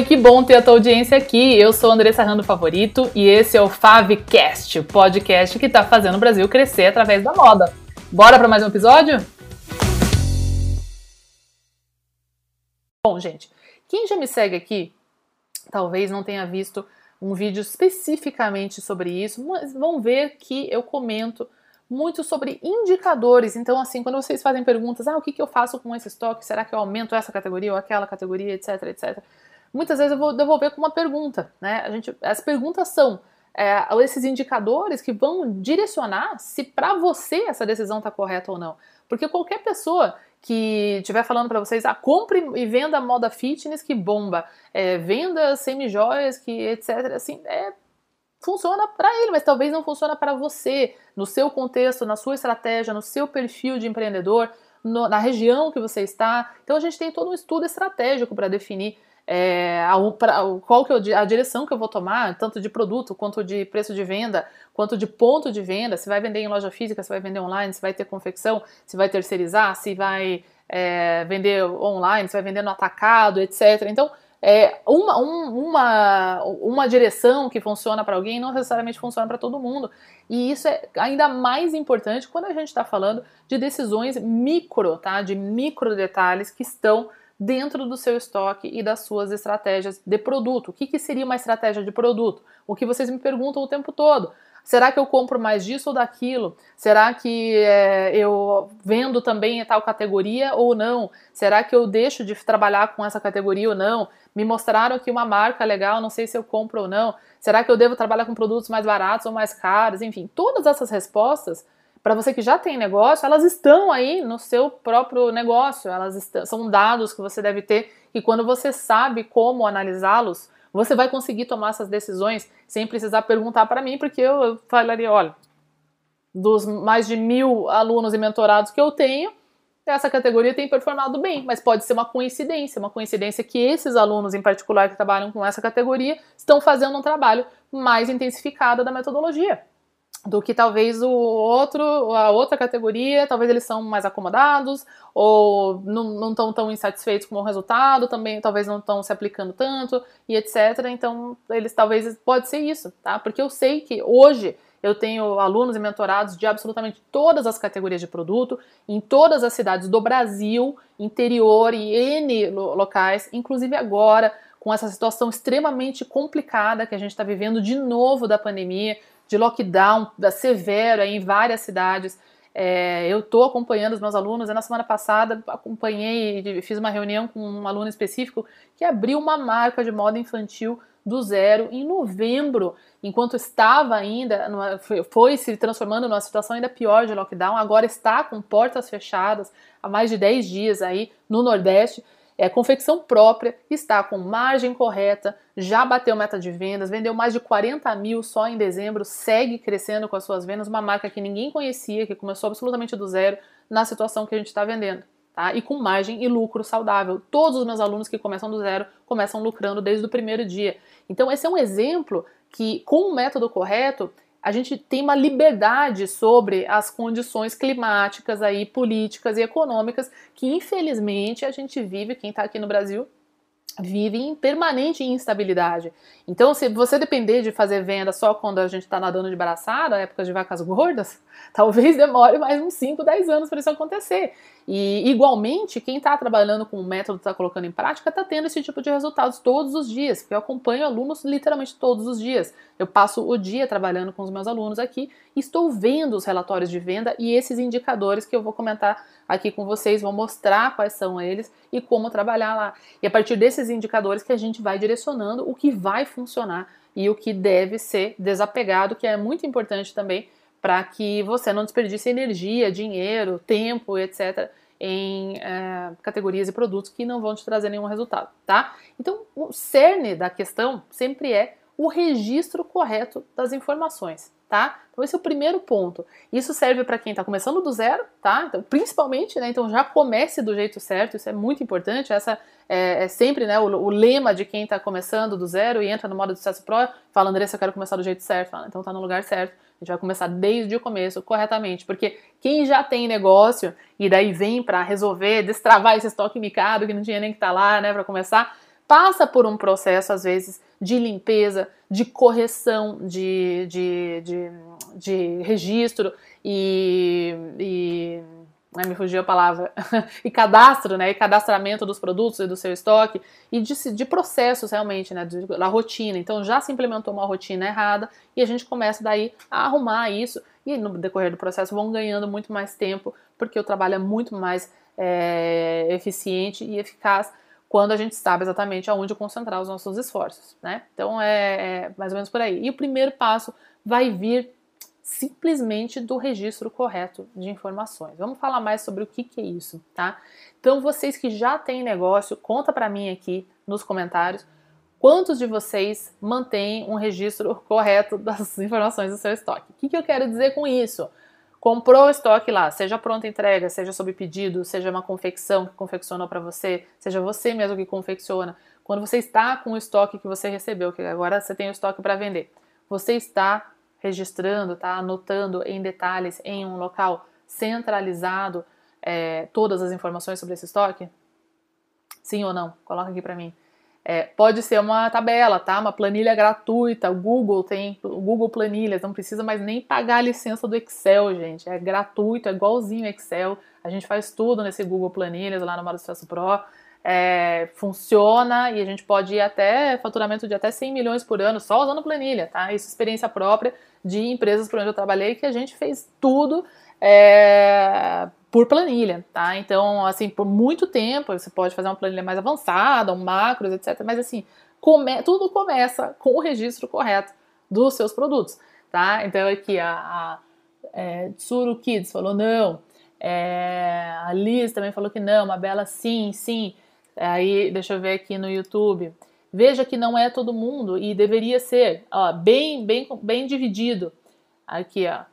Oi, que bom ter a tua audiência aqui. Eu sou Andressa Rando Favorito e esse é o Favcast, o podcast que está fazendo o Brasil crescer através da moda. Bora para mais um episódio? Bom, gente, quem já me segue aqui talvez não tenha visto um vídeo especificamente sobre isso, mas vão ver que eu comento muito sobre indicadores. Então, assim, quando vocês fazem perguntas, ah, o que, que eu faço com esse estoque? Será que eu aumento essa categoria ou aquela categoria, etc, etc. Muitas vezes eu vou devolver com uma pergunta, né? A gente, as perguntas são é, esses indicadores que vão direcionar se para você essa decisão está correta ou não. Porque qualquer pessoa que estiver falando para vocês, ah, compre e venda moda fitness que bomba, é, venda semi-joias que etc, assim, é, funciona para ele, mas talvez não funcione para você, no seu contexto, na sua estratégia, no seu perfil de empreendedor, no, na região que você está. Então a gente tem todo um estudo estratégico para definir é, a, pra, qual que é a direção que eu vou tomar, tanto de produto, quanto de preço de venda, quanto de ponto de venda, se vai vender em loja física, se vai vender online, se vai ter confecção, se vai terceirizar, se vai é, vender online, se vai vender no atacado, etc. Então, é, uma, um, uma, uma direção que funciona para alguém não necessariamente funciona para todo mundo. E isso é ainda mais importante quando a gente está falando de decisões micro, tá? De micro detalhes que estão dentro do seu estoque e das suas estratégias de produto. O que, que seria uma estratégia de produto? O que vocês me perguntam o tempo todo. Será que eu compro mais disso ou daquilo? Será que é, eu vendo também tal categoria ou não? Será que eu deixo de trabalhar com essa categoria ou não? Me mostraram aqui uma marca legal, não sei se eu compro ou não. Será que eu devo trabalhar com produtos mais baratos ou mais caros? Enfim, todas essas respostas para você que já tem negócio, elas estão aí no seu próprio negócio, elas estão, são dados que você deve ter. E quando você sabe como analisá-los, você vai conseguir tomar essas decisões sem precisar perguntar para mim, porque eu, eu falaria, olha, dos mais de mil alunos e mentorados que eu tenho, essa categoria tem performado bem, mas pode ser uma coincidência, uma coincidência que esses alunos em particular que trabalham com essa categoria estão fazendo um trabalho mais intensificado da metodologia do que talvez o outro, a outra categoria, talvez eles são mais acomodados ou não estão tão insatisfeitos com o resultado, também talvez não estão se aplicando tanto e etc. Então, eles talvez pode ser isso, tá? Porque eu sei que hoje eu tenho alunos e mentorados de absolutamente todas as categorias de produto, em todas as cidades do Brasil, interior e N locais, inclusive agora, com essa situação extremamente complicada que a gente está vivendo de novo da pandemia, de lockdown severo em várias cidades. É, eu estou acompanhando os meus alunos. na semana passada acompanhei, fiz uma reunião com um aluno específico que abriu uma marca de moda infantil do zero em novembro, enquanto estava ainda, numa, foi se transformando numa situação ainda pior de lockdown, agora está com portas fechadas há mais de 10 dias aí no Nordeste é, confecção própria, está com margem correta, já bateu meta de vendas, vendeu mais de 40 mil só em dezembro, segue crescendo com as suas vendas, uma marca que ninguém conhecia, que começou absolutamente do zero na situação que a gente está vendendo. Tá? E com margem e lucro saudável. Todos os meus alunos que começam do zero começam lucrando desde o primeiro dia. Então, esse é um exemplo que, com o método correto, a gente tem uma liberdade sobre as condições climáticas aí, políticas e econômicas que infelizmente a gente vive, quem está aqui no Brasil vive em permanente instabilidade. Então, se você depender de fazer venda só quando a gente está nadando de braçada, época de vacas gordas, talvez demore mais uns 5, 10 anos para isso acontecer. E, igualmente, quem está trabalhando com o método, está colocando em prática, está tendo esse tipo de resultados todos os dias, porque eu acompanho alunos literalmente todos os dias. Eu passo o dia trabalhando com os meus alunos aqui estou vendo os relatórios de venda e esses indicadores que eu vou comentar aqui com vocês, vou mostrar quais são eles e como trabalhar lá. E a partir desses indicadores que a gente vai direcionando o que vai funcionar e o que deve ser desapegado, que é muito importante também para que você não desperdice energia, dinheiro, tempo, etc., em é, categorias e produtos que não vão te trazer nenhum resultado, tá? Então, o cerne da questão sempre é o registro correto das informações, tá? Então esse é o primeiro ponto. Isso serve para quem está começando do zero, tá? Então, principalmente, né? Então já comece do jeito certo, isso é muito importante. Essa é, é sempre né, o, o, lema de quem está começando do zero e entra no modo de sucesso pro, fala, Andressa, eu quero começar do jeito certo. Fala, então tá no lugar certo. A gente vai começar desde o começo, corretamente. Porque quem já tem negócio e daí vem para resolver, destravar esse estoque micado que não tinha nem que estar tá lá, né, para começar, passa por um processo, às vezes, de limpeza, de correção de, de, de, de registro e, e me fugiu a palavra, e cadastro, né, e cadastramento dos produtos e do seu estoque, e de, de processos realmente, né, da rotina. Então já se implementou uma rotina errada e a gente começa daí a arrumar isso e no decorrer do processo vão ganhando muito mais tempo, porque o trabalho é muito mais é, eficiente e eficaz quando a gente sabe exatamente aonde concentrar os nossos esforços, né? Então é, é mais ou menos por aí. E o primeiro passo vai vir simplesmente do registro correto de informações. Vamos falar mais sobre o que, que é isso, tá? Então, vocês que já têm negócio, conta para mim aqui nos comentários quantos de vocês mantêm um registro correto das informações do seu estoque. O que, que eu quero dizer com isso? Comprou o estoque lá, seja pronta entrega, seja sob pedido, seja uma confecção que confeccionou para você, seja você mesmo que confecciona. Quando você está com o estoque que você recebeu, que agora você tem o estoque para vender, você está registrando, tá? Anotando em detalhes em um local centralizado é, todas as informações sobre esse estoque? Sim ou não? Coloca aqui para mim. É, pode ser uma tabela, tá? Uma planilha gratuita. O Google tem o Google Planilhas, não precisa mais nem pagar a licença do Excel, gente. É gratuito, é igualzinho Excel. A gente faz tudo nesse Google Planilhas lá no Modo Sucesso Pro é, funciona e a gente pode ir até faturamento de até 100 milhões por ano só usando planilha, tá? Isso é experiência própria de empresas por onde eu trabalhei que a gente fez tudo é, por planilha, tá? Então, assim, por muito tempo você pode fazer uma planilha mais avançada, um macros, etc. Mas assim, come, tudo começa com o registro correto dos seus produtos, tá? Então aqui a, a é, Tsuru Kids falou não, é, a Liz também falou que não, uma bela sim, sim. Aí, deixa eu ver aqui no YouTube. Veja que não é todo mundo e deveria ser, ó, bem, bem, bem dividido. Aqui, ó.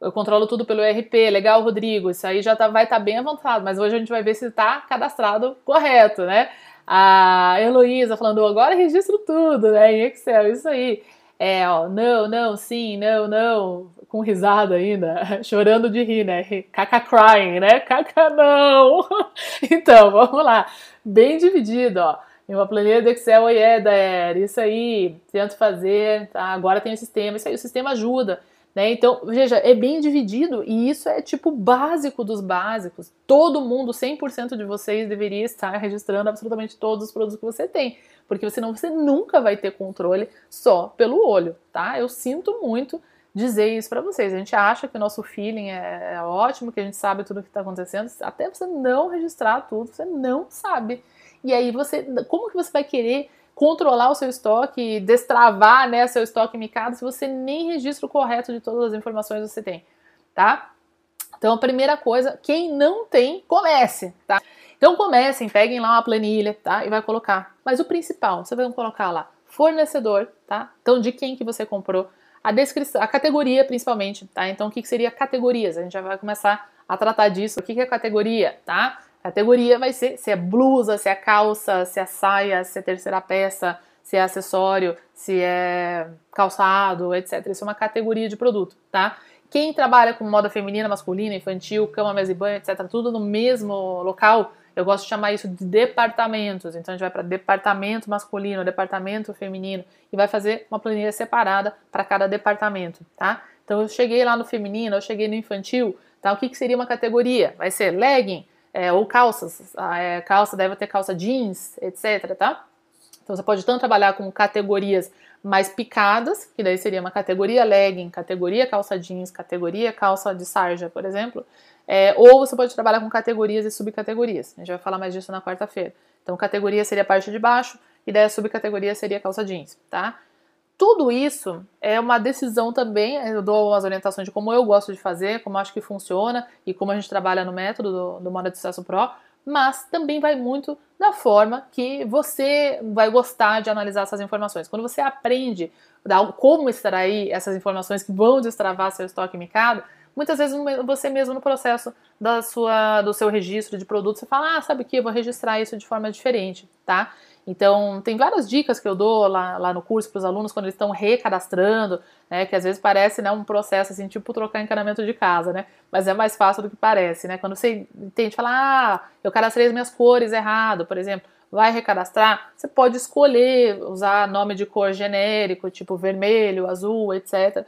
Eu controlo tudo pelo ERP, legal, Rodrigo. Isso aí já tá, vai estar tá bem avançado, mas hoje a gente vai ver se está cadastrado correto, né? A Heloísa falando, agora registro tudo, né? Em Excel, isso aí. É, ó, não, não, sim, não, não, com risada ainda, chorando de rir, né? Caca crying, né? Caca não! Então, vamos lá. Bem dividido, ó. Em uma planilha do Excel, oi, Éder, isso aí, tento fazer, tá? Agora tem o sistema, isso aí, o sistema ajuda. Né? Então, veja, é bem dividido e isso é tipo básico dos básicos. Todo mundo, 100% de vocês deveria estar registrando absolutamente todos os produtos que você tem, porque senão você nunca vai ter controle só pelo olho, tá? Eu sinto muito dizer isso para vocês. A gente acha que o nosso feeling é, é ótimo, que a gente sabe tudo o que está acontecendo, até você não registrar tudo, você não sabe. E aí você, como que você vai querer controlar o seu estoque, destravar né, seu estoque micado se você nem registra o correto de todas as informações que você tem, tá? Então, a primeira coisa, quem não tem, comece, tá? Então, comecem, peguem lá uma planilha, tá? E vai colocar. Mas o principal, você vai colocar lá, fornecedor, tá? Então, de quem que você comprou, a descrição, a categoria principalmente, tá? Então, o que, que seria categorias? A gente já vai começar a tratar disso. O que, que é categoria, tá? Categoria vai ser se é blusa, se é calça, se é saia, se é terceira peça, se é acessório, se é calçado, etc. Isso é uma categoria de produto, tá? Quem trabalha com moda feminina, masculina, infantil, cama, mesa e banho, etc., tudo no mesmo local, eu gosto de chamar isso de departamentos. Então a gente vai para departamento masculino, departamento feminino e vai fazer uma planilha separada para cada departamento, tá? Então eu cheguei lá no feminino, eu cheguei no infantil, tá? O que, que seria uma categoria? Vai ser legging é, ou calças. Ah, é, calça deve ter calça jeans, etc, tá? Então você pode tanto trabalhar com categorias mais picadas, que daí seria uma categoria legging, categoria calça jeans, categoria calça de sarja, por exemplo, é, ou você pode trabalhar com categorias e subcategorias. A gente vai falar mais disso na quarta-feira. Então, categoria seria a parte de baixo e daí a subcategoria seria calça jeans, tá? Tudo isso é uma decisão também, eu dou as orientações de como eu gosto de fazer, como acho que funciona e como a gente trabalha no método do, do de Sucesso Pro, mas também vai muito da forma que você vai gostar de analisar essas informações. Quando você aprende como extrair essas informações que vão destravar seu estoque micado, Muitas vezes você mesmo no processo da sua, do seu registro de produto, você fala, ah, sabe o que, eu vou registrar isso de forma diferente, tá? Então, tem várias dicas que eu dou lá, lá no curso para os alunos quando eles estão recadastrando, né? Que às vezes parece né, um processo assim, tipo trocar encanamento de casa, né? Mas é mais fácil do que parece, né? Quando você entende, fala, ah, eu cadastrei as minhas cores errado, por exemplo, vai recadastrar, você pode escolher usar nome de cor genérico, tipo vermelho, azul, etc.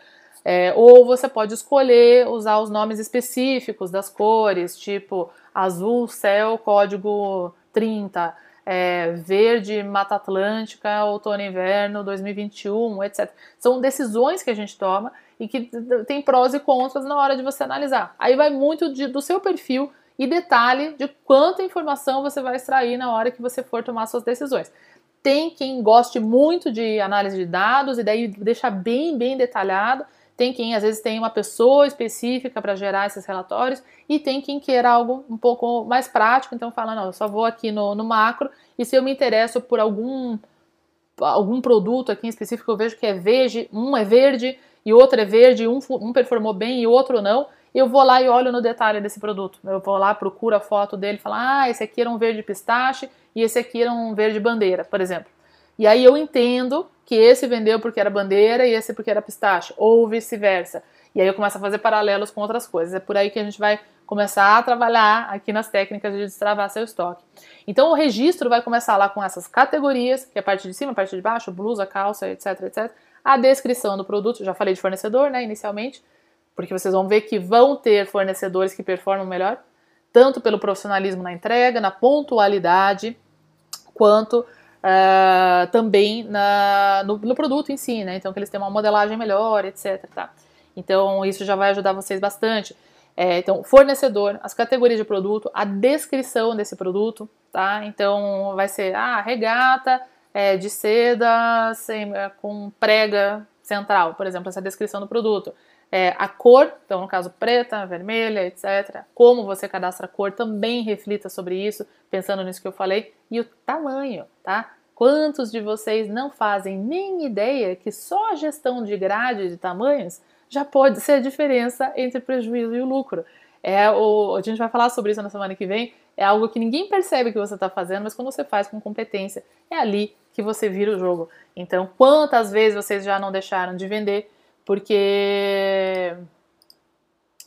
É, ou você pode escolher usar os nomes específicos das cores, tipo azul, céu, código 30, é, verde, Mata Atlântica, outono e inverno 2021, etc. São decisões que a gente toma e que tem prós e contras na hora de você analisar. Aí vai muito de, do seu perfil e detalhe de quanta informação você vai extrair na hora que você for tomar suas decisões. Tem quem goste muito de análise de dados e daí deixa bem, bem detalhado. Tem quem às vezes tem uma pessoa específica para gerar esses relatórios e tem quem queira algo um pouco mais prático, então fala, não, eu só vou aqui no, no macro e se eu me interesso por algum algum produto aqui em específico, eu vejo que é verde, um é verde e outro é verde, um, um performou bem e outro não, eu vou lá e olho no detalhe desse produto. Eu vou lá, procuro a foto dele falo, ah, esse aqui era um verde pistache e esse aqui era um verde bandeira, por exemplo. E aí eu entendo que esse vendeu porque era bandeira e esse porque era pistache, ou vice-versa. E aí eu começo a fazer paralelos com outras coisas. É por aí que a gente vai começar a trabalhar aqui nas técnicas de destravar seu estoque. Então o registro vai começar lá com essas categorias, que é a parte de cima, a parte de baixo, blusa, calça, etc, etc. A descrição do produto, já falei de fornecedor, né, inicialmente porque vocês vão ver que vão ter fornecedores que performam melhor, tanto pelo profissionalismo na entrega, na pontualidade, quanto uh, também na, no, no, produto em si, né? Então, que eles têm uma modelagem melhor, etc. Tá? Então, isso já vai ajudar vocês bastante. É, então, fornecedor, as categorias de produto, a descrição desse produto, tá? Então, vai ser, ah, regata é, de seda sem, é, com prega central, por exemplo, essa descrição do produto. É, a cor, então no caso preta, vermelha, etc. Como você cadastra a cor também reflita sobre isso, pensando nisso que eu falei. E o tamanho, tá? Quantos de vocês não fazem nem ideia que só a gestão de grade de tamanhos já pode ser a diferença entre o prejuízo e o lucro? É o, a gente vai falar sobre isso na semana que vem. É algo que ninguém percebe que você está fazendo, mas quando você faz com competência, é ali que você vira o jogo. Então, quantas vezes vocês já não deixaram de vender porque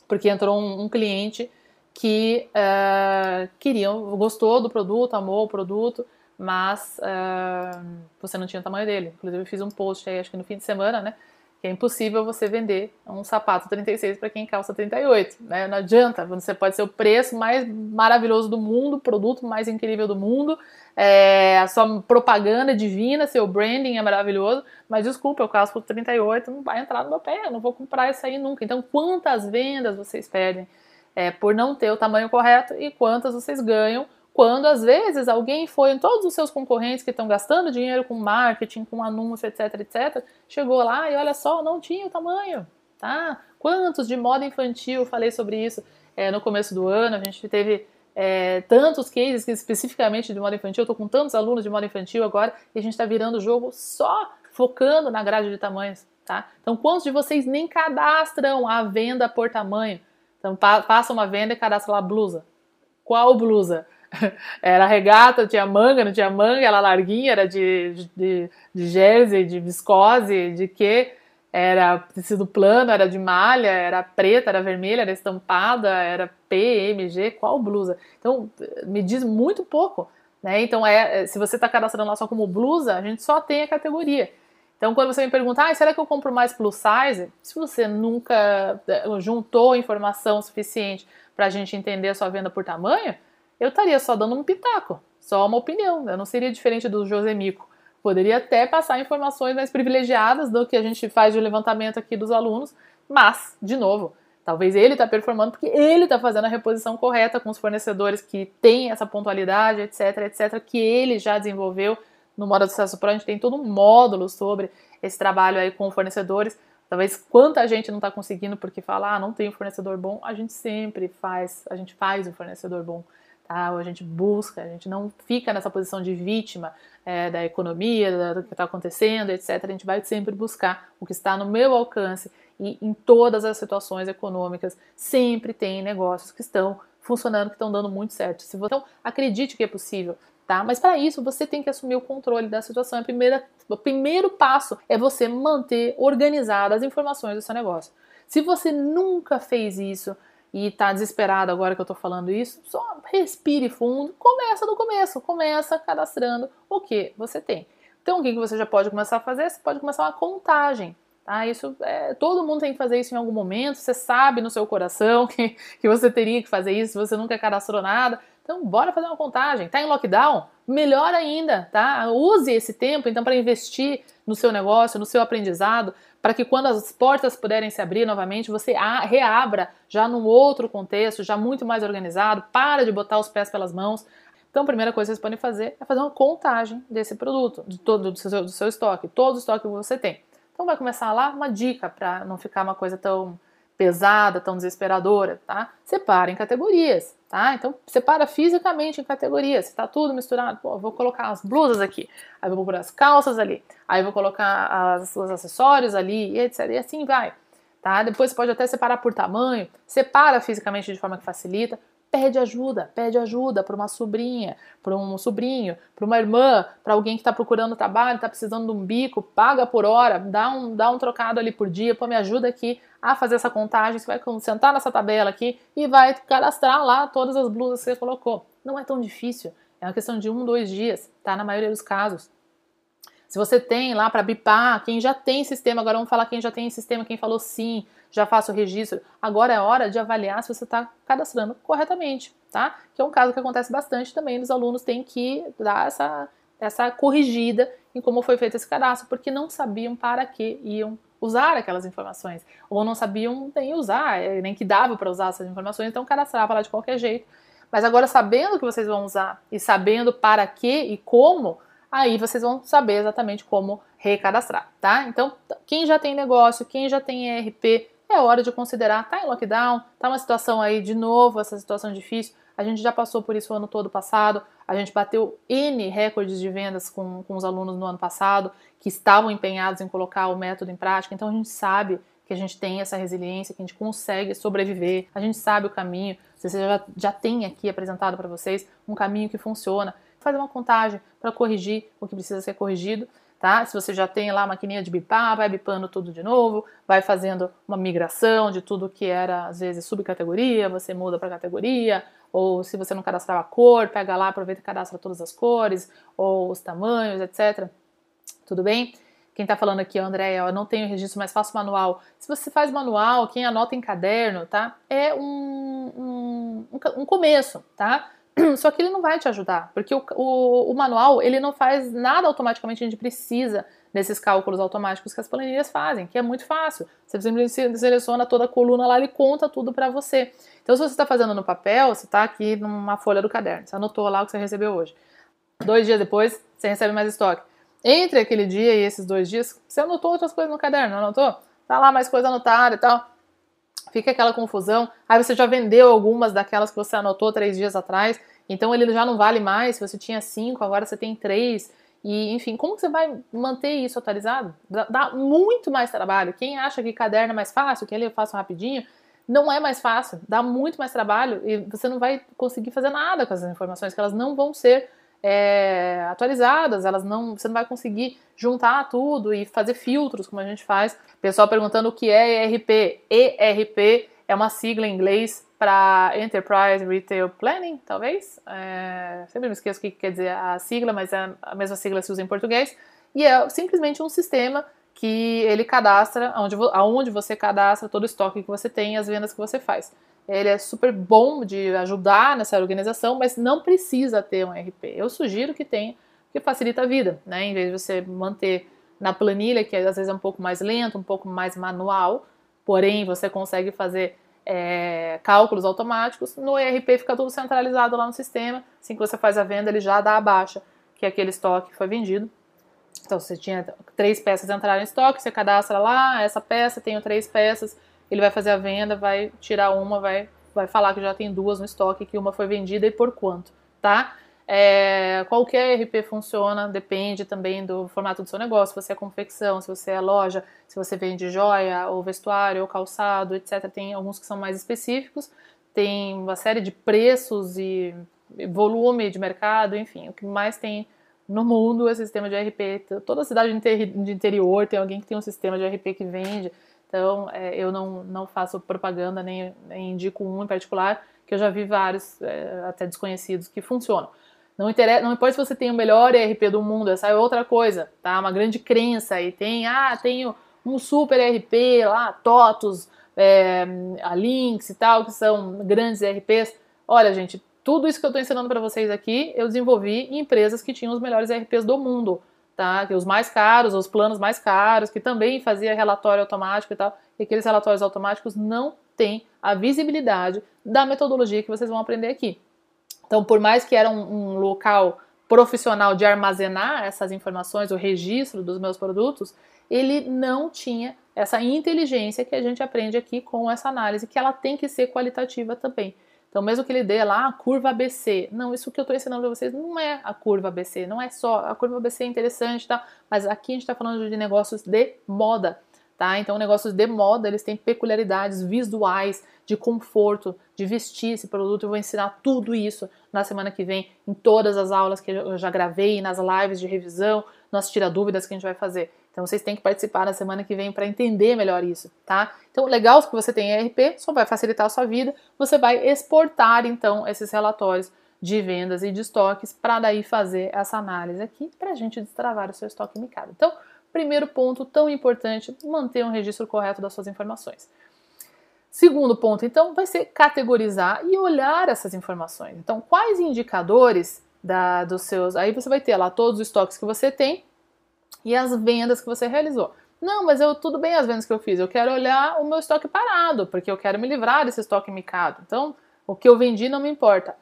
porque entrou um, um cliente que uh, queria, gostou do produto, amou o produto, mas uh, você não tinha o tamanho dele. Inclusive eu fiz um post aí, acho que no fim de semana, né? Que é impossível você vender um sapato 36 para quem calça 38, né? Não adianta, você pode ser o preço mais maravilhoso do mundo, o produto mais incrível do mundo, é, a sua propaganda é divina, seu branding é maravilhoso, mas desculpa, eu calço 38, não vai entrar no meu pé, eu não vou comprar isso aí nunca. Então, quantas vendas vocês perdem é, por não ter o tamanho correto e quantas vocês ganham quando às vezes alguém foi em todos os seus concorrentes que estão gastando dinheiro com marketing, com anúncio, etc, etc, chegou lá e olha só, não tinha o tamanho, tá? Quantos de moda infantil, falei sobre isso é, no começo do ano, a gente teve é, tantos cases que especificamente de moda infantil, eu tô com tantos alunos de moda infantil agora e a gente está virando o jogo só focando na grade de tamanhos, tá? Então, quantos de vocês nem cadastram a venda por tamanho? Então, pa passa uma venda e cadastra lá blusa. Qual blusa? Era regata, tinha manga, não tinha manga, ela larguinha, era de, de, de jersey, de viscose, de que era tecido plano, era de malha, era preta, era vermelha, era estampada, era PMG, qual blusa? Então, me diz muito pouco, né? Então, é, se você está cadastrando lá só como blusa, a gente só tem a categoria. Então, quando você me pergunta, ah, será que eu compro mais plus size? Se você nunca eh, juntou informação suficiente para a gente entender a sua venda por tamanho, eu estaria só dando um pitaco, só uma opinião. Eu não seria diferente do Josemico. Poderia até passar informações mais privilegiadas do que a gente faz de levantamento aqui dos alunos, mas, de novo, talvez ele está performando porque ele está fazendo a reposição correta com os fornecedores que têm essa pontualidade, etc, etc, que ele já desenvolveu no Moda do Sucesso Pro. A gente tem todo um módulo sobre esse trabalho aí com fornecedores. Talvez quanta gente não está conseguindo porque fala, ah, não tem um fornecedor bom. A gente sempre faz, a gente faz um fornecedor bom a gente busca, a gente não fica nessa posição de vítima é, da economia, do que está acontecendo, etc. A gente vai sempre buscar o que está no meu alcance e em todas as situações econômicas sempre tem negócios que estão funcionando, que estão dando muito certo. Se você, então, acredite que é possível. Tá? Mas para isso você tem que assumir o controle da situação. A primeira, o primeiro passo é você manter organizadas as informações do seu negócio. Se você nunca fez isso, e está desesperado agora que eu estou falando isso, só respire fundo, começa do começo, começa cadastrando o que você tem. Então, o que você já pode começar a fazer? Você pode começar uma contagem. Tá? Isso é, todo mundo tem que fazer isso em algum momento. Você sabe no seu coração que, que você teria que fazer isso, você nunca cadastrou nada. Então, bora fazer uma contagem. Tá em lockdown? Melhor ainda, tá? Use esse tempo então para investir no seu negócio, no seu aprendizado, para que quando as portas puderem se abrir novamente, você reabra já num outro contexto, já muito mais organizado, para de botar os pés pelas mãos. Então, a primeira coisa que vocês podem fazer é fazer uma contagem desse produto, de todo do seu, do seu estoque, todo o estoque que você tem. Então, vai começar lá uma dica para não ficar uma coisa tão pesada, tão desesperadora, tá? Separa em categorias, tá? Então, separa fisicamente em categorias. Se tá tudo misturado, pô, vou colocar as blusas aqui, aí vou pôr as calças ali, aí vou colocar as, os acessórios ali, e etc. E assim vai, tá? Depois você pode até separar por tamanho, separa fisicamente de forma que facilita, pede ajuda, pede ajuda para uma sobrinha, para um sobrinho, para uma irmã, para alguém que está procurando trabalho, está precisando de um bico, paga por hora, dá um, dá um trocado ali por dia, pô, me ajuda aqui a fazer essa contagem, você vai sentar nessa tabela aqui e vai cadastrar lá todas as blusas que você colocou. Não é tão difícil, é uma questão de um, dois dias, tá? Na maioria dos casos. Se você tem lá para bipar, quem já tem sistema, agora vamos falar quem já tem sistema, quem falou sim, já faço o registro. Agora é hora de avaliar se você está cadastrando corretamente, tá? Que é um caso que acontece bastante também, os alunos têm que dar essa, essa corrigida em como foi feito esse cadastro, porque não sabiam para que iam usar aquelas informações, ou não sabiam nem usar, é, nem que dava para usar essas informações, então cadastrava lá de qualquer jeito. Mas agora, sabendo que vocês vão usar e sabendo para que e como, aí vocês vão saber exatamente como recadastrar, tá? Então, quem já tem negócio, quem já tem ERP, é hora de considerar, tá em lockdown, tá uma situação aí de novo, essa situação difícil. A gente já passou por isso o ano todo passado, a gente bateu N recordes de vendas com, com os alunos no ano passado, que estavam empenhados em colocar o método em prática, então a gente sabe que a gente tem essa resiliência, que a gente consegue sobreviver, a gente sabe o caminho, você já, já tem aqui apresentado para vocês um caminho que funciona. Fazer uma contagem para corrigir o que precisa ser corrigido tá? Se você já tem lá a maquininha de bipar, vai bipando tudo de novo, vai fazendo uma migração de tudo que era às vezes subcategoria, você muda para categoria, ou se você não cadastrava a cor, pega lá, aproveita e cadastra todas as cores, ou os tamanhos, etc. Tudo bem? Quem está falando aqui, André, eu não tenho registro, mas faço manual. Se você faz manual, quem anota em caderno, tá? É um, um, um começo, tá? Só que ele não vai te ajudar, porque o, o, o, manual ele não faz nada automaticamente, a gente precisa desses cálculos automáticos que as planilhas fazem, que é muito fácil. Você simplesmente seleciona toda a coluna lá, ele conta tudo para você. Então, se você está fazendo no papel, você está aqui numa folha do caderno, você anotou lá o que você recebeu hoje. Dois dias depois, você recebe mais estoque. Entre aquele dia e esses dois dias, você anotou outras coisas no caderno, não anotou? Tá lá mais coisa anotada e tal fica aquela confusão. Aí você já vendeu algumas daquelas que você anotou três dias atrás, então ele já não vale mais. Se você tinha cinco, agora você tem três. E, enfim, como você vai manter isso atualizado? Dá, muito mais trabalho. Quem acha que caderno é mais fácil, que ali eu faço rapidinho, não é mais fácil. Dá muito mais trabalho e você não vai conseguir fazer nada com essas informações, que elas não vão ser é, atualizadas, elas não, você não vai conseguir juntar tudo e fazer filtros como a gente faz. Pessoal perguntando o que é ERP. ERP é uma sigla em inglês para Enterprise Retail Planning, talvez. É, sempre me esqueço o que quer dizer a sigla, mas é a mesma sigla se usa em português. E é simplesmente um sistema que ele cadastra, onde, aonde você cadastra todo o estoque que você tem e as vendas que você faz. Ele é super bom de ajudar nessa organização, mas não precisa ter um RP. Eu sugiro que tenha, que facilita a vida, né? Em vez de você manter na planilha, que às vezes é um pouco mais lento, um pouco mais manual, porém você consegue fazer é, cálculos automáticos. No ERP fica tudo centralizado lá no sistema. Assim que você faz a venda, ele já dá a baixa que aquele estoque foi vendido. Então, você tinha três peças entraram em estoque, você cadastra lá, essa peça, tenho três peças, ele vai fazer a venda, vai tirar uma, vai, vai falar que já tem duas no estoque, que uma foi vendida e por quanto, tá? É, qualquer RP funciona, depende também do formato do seu negócio, se você é confecção, se você é loja, se você vende joia, ou vestuário, ou calçado, etc. Tem alguns que são mais específicos, tem uma série de preços e volume de mercado, enfim, o que mais tem no mundo é sistema de RP. Toda cidade de interior tem alguém que tem um sistema de RP que vende Então, é, eu não, não faço propaganda, nem, nem, indico um em particular, que eu já vi vários, é, até desconhecidos, que funcionam. Não, interessa, não importa se você tem o melhor ERP do mundo, essa é outra coisa, tá? Uma grande crença e tem, ah, tenho um super ERP lá, TOTUS, é, a Lynx e tal, que são grandes ERPs. Olha, gente, tudo isso que eu estou ensinando para vocês aqui, eu desenvolvi em empresas que tinham os melhores ERPs do mundo tá? Que os mais caros, os planos mais caros, que também fazia relatório automático e tal, e aqueles relatórios automáticos não têm a visibilidade da metodologia que vocês vão aprender aqui. Então, por mais que era um, um local profissional de armazenar essas informações, o registro dos meus produtos, ele não tinha essa inteligência que a gente aprende aqui com essa análise, que ela tem que ser qualitativa também. Então, mesmo que ele dê lá a curva ABC, não, isso que eu estou ensinando para vocês não é a curva ABC, não é só a curva ABC é interessante, tá? Mas aqui a gente está falando de negócios de moda, tá? Então, negócios de moda eles têm peculiaridades visuais, de conforto, de vestir esse produto. Eu vou ensinar tudo isso na semana que vem em todas as aulas que eu já gravei, nas lives de revisão, nas tira dúvidas que a gente vai fazer. Então vocês têm que participar na semana que vem para entender melhor isso, tá? Então, legal que você tem ERP, só vai facilitar a sua vida. Você vai exportar então esses relatórios de vendas e de estoques para daí fazer essa análise aqui para a gente destravar o seu estoque micado. Então, primeiro ponto tão importante, manter um registro correto das suas informações. Segundo ponto, então, vai ser categorizar e olhar essas informações. Então, quais indicadores da, dos seus. Aí você vai ter lá todos os estoques que você tem e as vendas que você realizou. Não, mas eu tudo bem as vendas que eu fiz. Eu quero olhar o meu estoque parado, porque eu quero me livrar desse estoque micado. Então, o que eu vendi não me importa.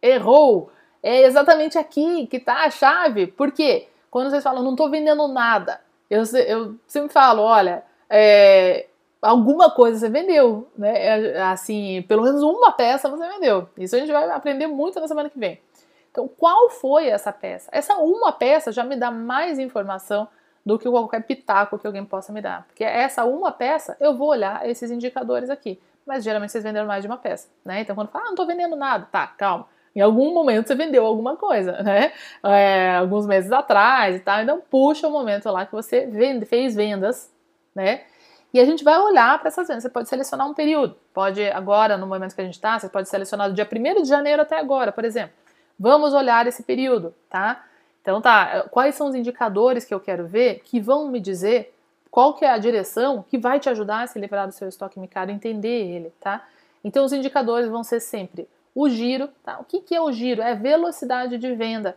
Errou. É exatamente aqui que está a chave. Por quê? Quando vocês falam, não estou vendendo nada, eu, eu sempre falo, olha, é, alguma coisa você vendeu, né? É, assim, pelo menos uma peça você vendeu. Isso a gente vai aprender muito na semana que vem. Então, qual foi essa peça? Essa uma peça já me dá mais informação do que qualquer pitaco que alguém possa me dar. Porque essa uma peça, eu vou olhar esses indicadores aqui. Mas geralmente vocês venderam mais de uma peça, né? Então, quando fala, ah, não tô vendendo nada, tá, calma. Em algum momento você vendeu alguma coisa, né? É, alguns meses atrás e tal. Então, puxa o momento lá que você vende, fez vendas, né? E a gente vai olhar para essas vendas. Você pode selecionar um período. Pode, agora, no momento que a gente está, você pode selecionar do dia 1 de janeiro até agora, por exemplo. Vamos olhar esse período, tá? Então tá, quais são os indicadores que eu quero ver que vão me dizer qual que é a direção que vai te ajudar a se livrar do seu estoque micado, entender ele, tá? Então os indicadores vão ser sempre o giro, tá? O que, que é o giro? É velocidade de venda.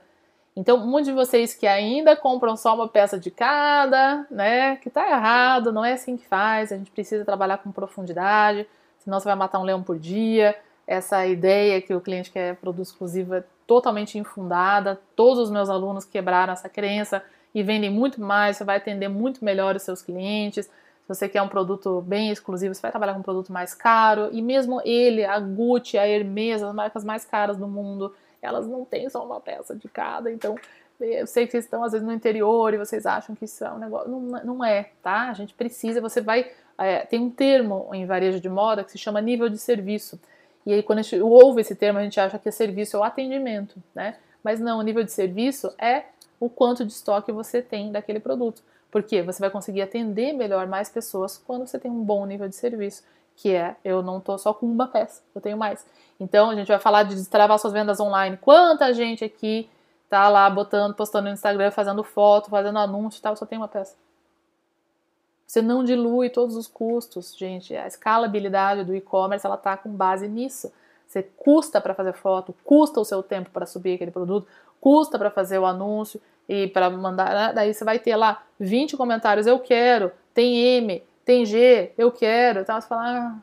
Então, muitos de vocês que ainda compram só uma peça de cada, né? Que tá errado, não é assim que faz, a gente precisa trabalhar com profundidade, senão você vai matar um leão por dia. Essa ideia que o cliente quer produto exclusivo é totalmente infundada. Todos os meus alunos quebraram essa crença e vendem muito mais, você vai atender muito melhor os seus clientes. Se você quer um produto bem exclusivo, você vai trabalhar com um produto mais caro. E mesmo ele, a Gucci, a Hermes, as marcas mais caras do mundo, elas não têm só uma peça de cada. Então, eu sei que vocês estão às vezes no interior e vocês acham que isso é um negócio. Não, não é, tá? A gente precisa, você vai. É, tem um termo em varejo de moda que se chama nível de serviço. E aí, quando a gente ouve esse termo, a gente acha que é serviço é o atendimento, né? Mas não, o nível de serviço é o quanto de estoque você tem daquele produto. Porque você vai conseguir atender melhor mais pessoas quando você tem um bom nível de serviço, que é eu não estou só com uma peça, eu tenho mais. Então a gente vai falar de destravar suas vendas online. Quanta gente aqui tá lá botando, postando no Instagram, fazendo foto, fazendo anúncio e tal, só tem uma peça. Você não dilui todos os custos, gente. A escalabilidade do e-commerce ela está com base nisso. Você custa para fazer foto, custa o seu tempo para subir aquele produto, custa para fazer o anúncio e para mandar. Né? Daí você vai ter lá 20 comentários, eu quero, tem M, tem G, eu quero. Então você fala, ah,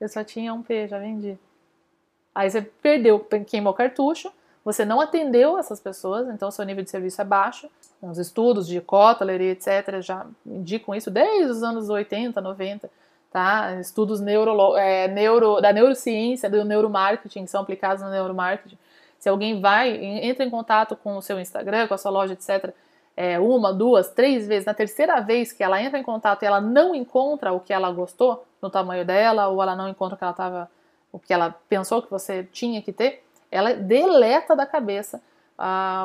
eu só tinha um P, já vendi. Aí você perdeu, queimou o cartucho, você não atendeu essas pessoas, então seu nível de serviço é baixo. Os estudos de Kotler e etc. já indicam isso desde os anos 80, 90. Tá? Estudos neuro, é, neuro, da neurociência, do neuromarketing, que são aplicados no neuromarketing. Se alguém vai, entra em contato com o seu Instagram, com a sua loja, etc., é, uma, duas, três vezes, na terceira vez que ela entra em contato e ela não encontra o que ela gostou no tamanho dela, ou ela não encontra o que ela tava, o que ela pensou que você tinha que ter, ela deleta da cabeça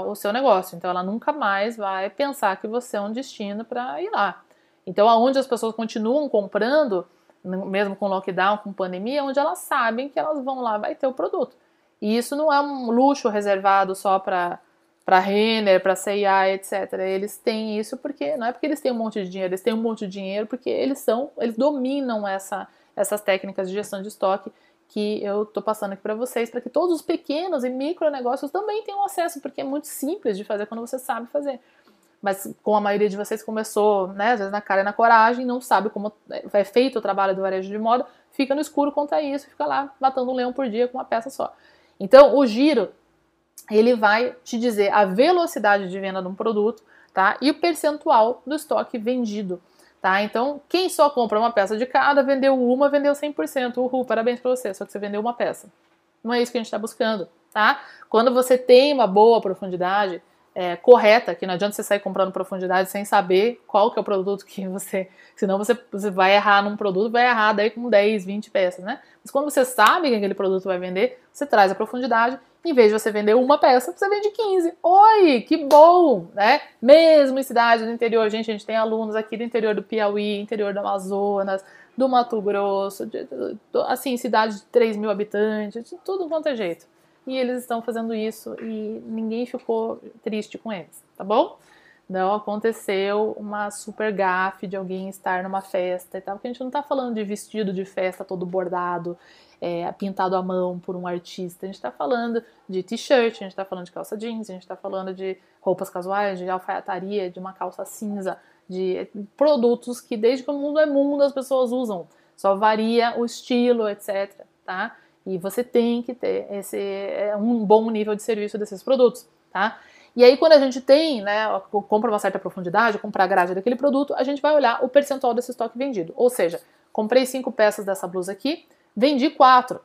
o seu negócio. Então ela nunca mais vai pensar que você é um destino para ir lá. Então, aonde as pessoas continuam comprando, mesmo com lockdown, com pandemia, é onde elas sabem que elas vão lá, vai ter o produto. E isso não é um luxo reservado só para para Renner, para CIA, etc. Eles têm isso porque não é porque eles têm um monte de dinheiro, eles têm um monte de dinheiro porque eles são, eles dominam essa, essas técnicas de gestão de estoque que eu estou passando aqui para vocês, para que todos os pequenos e micro negócios também tenham acesso, porque é muito simples de fazer quando você sabe fazer. Mas com a maioria de vocês começou, né, às vezes na cara e na coragem, não sabe como é feito o trabalho do varejo de moda, fica no escuro contra isso, fica lá matando um leão por dia com uma peça só. Então, o giro ele vai te dizer a velocidade de venda de um produto, tá? E o percentual do estoque vendido, tá? Então, quem só compra uma peça de cada, vendeu uma, vendeu 100%. Uhul, parabéns para você, só que você vendeu uma peça. Não é isso que a gente está buscando, tá? Quando você tem uma boa profundidade, é, correta, que não adianta você sair comprando profundidade sem saber qual que é o produto que você. Senão você, você vai errar num produto, vai errar daí com 10, 20 peças, né? Mas quando você sabe que aquele produto vai vender, você traz a profundidade em vez de você vender uma peça, você vende 15. Oi, que bom, né? Mesmo em cidade do interior, gente, a gente tem alunos aqui do interior do Piauí, interior do Amazonas, do Mato Grosso, de, de, de, assim, cidade de 3 mil habitantes, de tudo quanto é jeito. E eles estão fazendo isso e ninguém ficou triste com eles, tá bom? Não aconteceu uma super gafe de alguém estar numa festa e tal, porque a gente não tá falando de vestido de festa todo bordado é, pintado à mão por um artista. A gente está falando de t-shirt, a gente está falando de calça jeans, a gente está falando de roupas casuais, de alfaiataria, de uma calça cinza, de produtos que desde que o mundo é mundo as pessoas usam. Só varia o estilo, etc. Tá? E você tem que ter esse é, um bom nível de serviço desses produtos, tá? E aí, quando a gente tem, né, compra uma certa profundidade, compra a grade daquele produto, a gente vai olhar o percentual desse estoque vendido. Ou seja, comprei cinco peças dessa blusa aqui, Vendi quatro,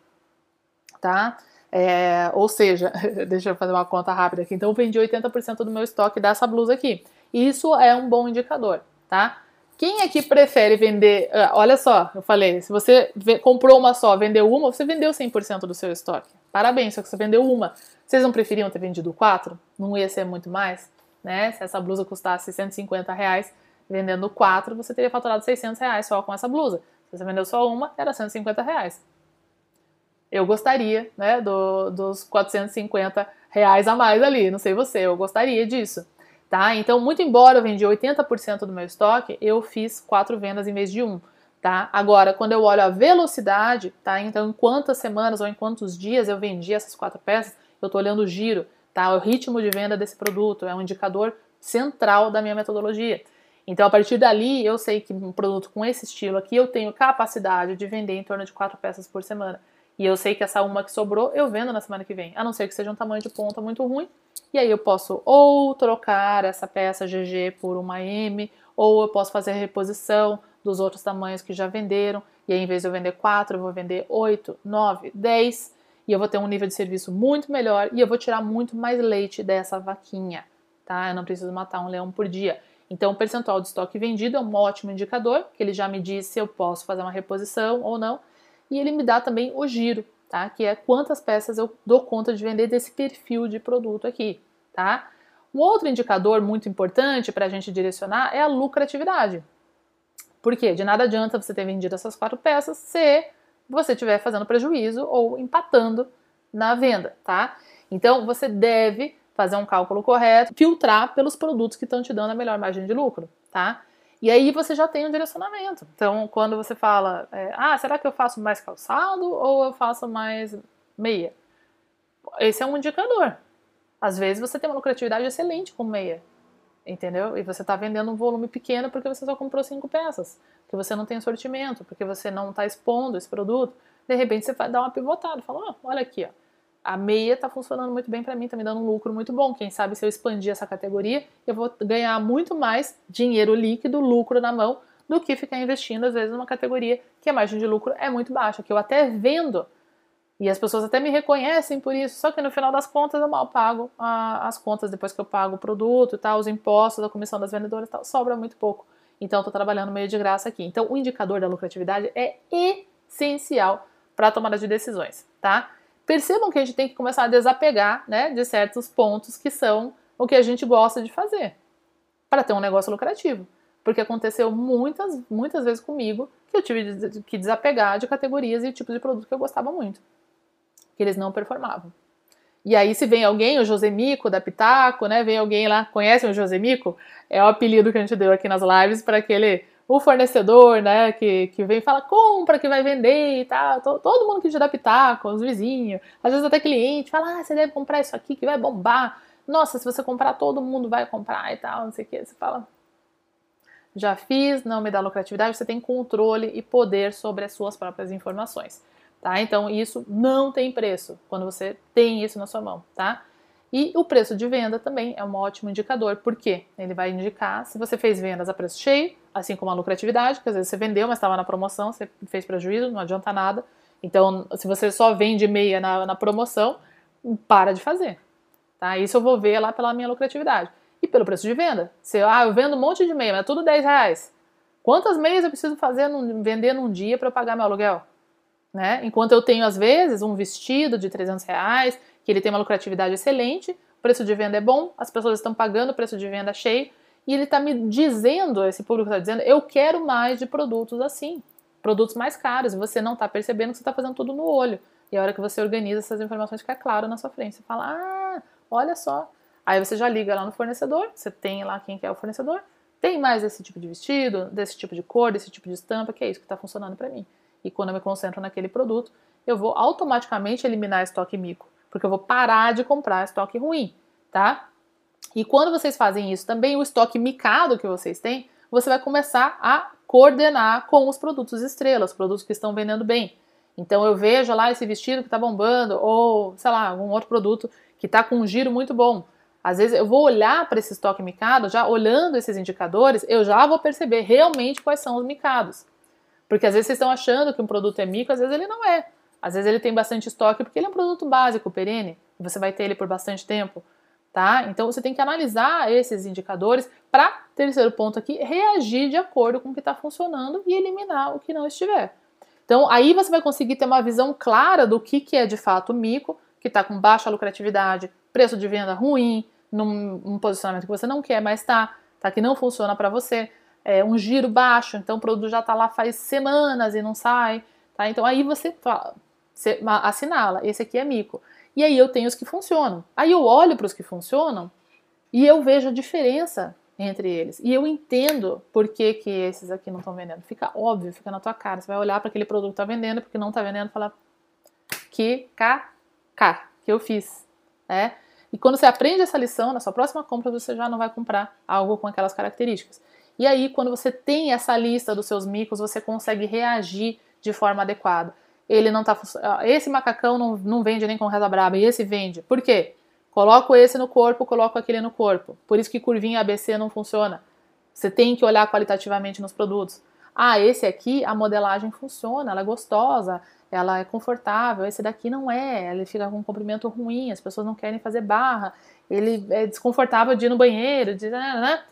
tá? É, ou seja, deixa eu fazer uma conta rápida aqui. Então, eu vendi 80% do meu estoque dessa blusa aqui. Isso é um bom indicador, tá? Quem aqui prefere vender? Ah, olha só, eu falei, se você comprou uma só, vendeu uma, você vendeu 100% do seu estoque. Parabéns, só que você vendeu uma. Vocês não preferiam ter vendido quatro? Não ia ser muito mais? Né? Se essa blusa custasse 150 reais, vendendo quatro, você teria faturado 600 reais só com essa blusa. Se você vendeu só uma, era 150 reais. Eu gostaria, né, do, dos 450 reais a mais ali, não sei você, eu gostaria disso, tá? Então, muito embora eu vendi 80% do meu estoque, eu fiz quatro vendas em vez de um, tá? Agora, quando eu olho a velocidade, tá? Então, em quantas semanas ou em quantos dias eu vendi essas quatro peças, eu tô olhando o giro, tá? O ritmo de venda desse produto é um indicador central da minha metodologia. Então, a partir dali, eu sei que um produto com esse estilo aqui, eu tenho capacidade de vender em torno de quatro peças por semana. E eu sei que essa uma que sobrou, eu vendo na semana que vem. A não ser que seja um tamanho de ponta muito ruim. E aí eu posso ou trocar essa peça GG por uma M, ou eu posso fazer a reposição dos outros tamanhos que já venderam. E aí, em vez de eu vender quatro, eu vou vender oito, nove, dez. E eu vou ter um nível de serviço muito melhor e eu vou tirar muito mais leite dessa vaquinha, tá? Eu não preciso matar um leão por dia. Então, o percentual de estoque vendido é um ótimo indicador, que ele já me diz se eu posso fazer uma reposição ou não, e ele me dá também o giro, tá? Que é quantas peças eu dou conta de vender desse perfil de produto aqui, tá? Um outro indicador muito importante para a gente direcionar é a lucratividade. Por quê? De nada adianta você ter vendido essas quatro peças se você estiver fazendo prejuízo ou empatando na venda, tá? Então, você deve fazer um cálculo correto, filtrar pelos produtos que estão te dando a melhor margem de lucro, tá? E aí você já tem um direcionamento. Então, quando você fala, é, ah, será que eu faço mais calçado ou eu faço mais meia? Esse é um indicador. Às vezes você tem uma lucratividade excelente com meia, entendeu? E você está vendendo um volume pequeno porque você só comprou cinco peças, porque você não tem sortimento, porque você não está expondo esse produto. De repente você vai dar uma pivotada, fala, oh, olha aqui, ó a meia está funcionando muito bem para mim, está me dando um lucro muito bom. Quem sabe se eu expandir essa categoria, eu vou ganhar muito mais dinheiro líquido, lucro na mão, do que ficar investindo, às vezes, numa categoria que a margem de lucro é muito baixa, que eu até vendo e as pessoas até me reconhecem por isso, só que no final das contas eu mal pago a, as contas depois que eu pago o produto e tal, os impostos, a comissão das vendedoras e tal, sobra muito pouco. Então estou trabalhando meio de graça aqui. Então o indicador da lucratividade é essencial para a tomada de decisões, tá? Percebam que a gente tem que começar a desapegar né, de certos pontos que são o que a gente gosta de fazer para ter um negócio lucrativo. porque aconteceu muitas, muitas vezes comigo que eu tive que desapegar de categorias e tipos de produto que eu gostava muito, que eles não performavam. E aí, se vem alguém, o Josemico da Pitaco, né? Vem alguém lá, conhecem o Josemico? É o apelido que a gente deu aqui nas lives para aquele o fornecedor, né, que, que vem e fala, compra que vai vender e tal. Todo mundo que te dá pitaco, os vizinhos, às vezes até cliente, fala, ah, você deve comprar isso aqui que vai bombar. Nossa, se você comprar, todo mundo vai comprar e tal, não sei o que. Você fala, já fiz, não me dá lucratividade, você tem controle e poder sobre as suas próprias informações, tá? Então isso não tem preço quando você tem isso na sua mão, tá? E o preço de venda também é um ótimo indicador, porque ele vai indicar se você fez vendas a preço cheio, assim como a lucratividade, que às vezes você vendeu, mas estava na promoção, você fez prejuízo, não adianta nada. Então, se você só vende meia na, na promoção, para de fazer. Tá? Isso eu vou ver lá pela minha lucratividade. E pelo preço de venda. Se ah, eu vendo um monte de meia, mas é tudo 10 reais. Quantas meias eu preciso fazer num, vender num dia para pagar meu aluguel? Né? Enquanto eu tenho, às vezes, um vestido de 300 reais que ele tem uma lucratividade excelente, o preço de venda é bom, as pessoas estão pagando o preço de venda cheio, e ele está me dizendo, esse público está dizendo, eu quero mais de produtos assim, produtos mais caros, você não está percebendo que você está fazendo tudo no olho. E a hora que você organiza essas informações fica claro na sua frente. Você fala, ah, olha só. Aí você já liga lá no fornecedor, você tem lá quem que é o fornecedor, tem mais desse tipo de vestido, desse tipo de cor, desse tipo de estampa, que é isso que está funcionando para mim. E quando eu me concentro naquele produto, eu vou automaticamente eliminar estoque mico porque eu vou parar de comprar estoque ruim, tá? E quando vocês fazem isso também, o estoque micado que vocês têm, você vai começar a coordenar com os produtos estrelas, produtos que estão vendendo bem. Então eu vejo lá esse vestido que está bombando, ou sei lá, algum outro produto que está com um giro muito bom. Às vezes eu vou olhar para esse estoque micado, já olhando esses indicadores, eu já vou perceber realmente quais são os micados. Porque às vezes vocês estão achando que um produto é mico, às vezes ele não é. Às vezes ele tem bastante estoque porque ele é um produto básico, perene, você vai ter ele por bastante tempo, tá? Então você tem que analisar esses indicadores para, terceiro ponto aqui, reagir de acordo com o que está funcionando e eliminar o que não estiver. Então aí você vai conseguir ter uma visão clara do que, que é de fato mico, que está com baixa lucratividade, preço de venda ruim, num, num posicionamento que você não quer mais estar, tá, tá, que não funciona para você, é, um giro baixo, então o produto já está lá faz semanas e não sai, tá? Então aí você você assinala, esse aqui é mico. E aí eu tenho os que funcionam. Aí eu olho para os que funcionam e eu vejo a diferença entre eles. E eu entendo por que, que esses aqui não estão vendendo. Fica óbvio, fica na tua cara. Você vai olhar para aquele produto que está vendendo, porque não está vendendo, e falar que KK que eu fiz. Né? E quando você aprende essa lição, na sua próxima compra você já não vai comprar algo com aquelas características. E aí, quando você tem essa lista dos seus micos, você consegue reagir de forma adequada ele não tá esse macacão não, não vende nem com reza braba e esse vende. Por quê? Coloco esse no corpo, coloco aquele no corpo. Por isso que curvinha ABC não funciona. Você tem que olhar qualitativamente nos produtos. Ah, esse aqui a modelagem funciona, ela é gostosa, ela é confortável. Esse daqui não é, ele fica com um comprimento ruim, as pessoas não querem fazer barra. Ele é desconfortável de ir no banheiro, de, né, né?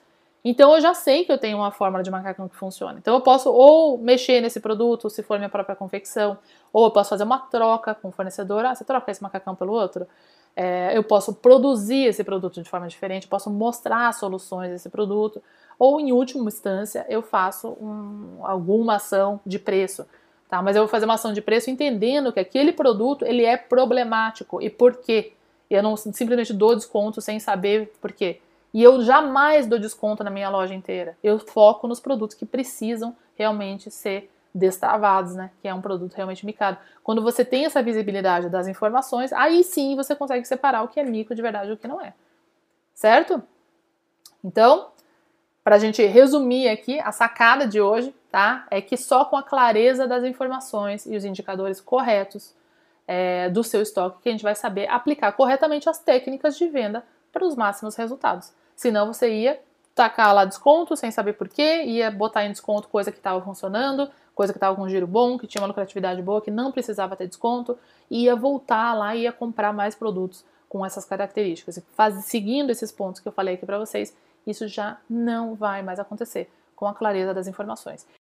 Então eu já sei que eu tenho uma fórmula de macacão que funciona. Então eu posso ou mexer nesse produto, se for minha própria confecção, ou eu posso fazer uma troca com o fornecedor. Ah, você troca esse macacão pelo outro? É, eu posso produzir esse produto de forma diferente, posso mostrar soluções desse produto, ou em última instância eu faço um, alguma ação de preço. Tá? Mas eu vou fazer uma ação de preço entendendo que aquele produto ele é problemático e por quê. Eu não simplesmente dou desconto sem saber por quê. E eu jamais dou desconto na minha loja inteira. Eu foco nos produtos que precisam realmente ser destravados, né? Que é um produto realmente micado. Quando você tem essa visibilidade das informações, aí sim você consegue separar o que é mico de verdade e o que não é. Certo? Então, para a gente resumir aqui, a sacada de hoje, tá? É que só com a clareza das informações e os indicadores corretos é, do seu estoque que a gente vai saber aplicar corretamente as técnicas de venda para os máximos resultados. Senão você ia tacar lá desconto sem saber porquê, ia botar em desconto coisa que estava funcionando, coisa que estava com giro bom, que tinha uma lucratividade boa, que não precisava ter desconto, ia voltar lá e ia comprar mais produtos com essas características. E faz, seguindo esses pontos que eu falei aqui para vocês, isso já não vai mais acontecer com a clareza das informações.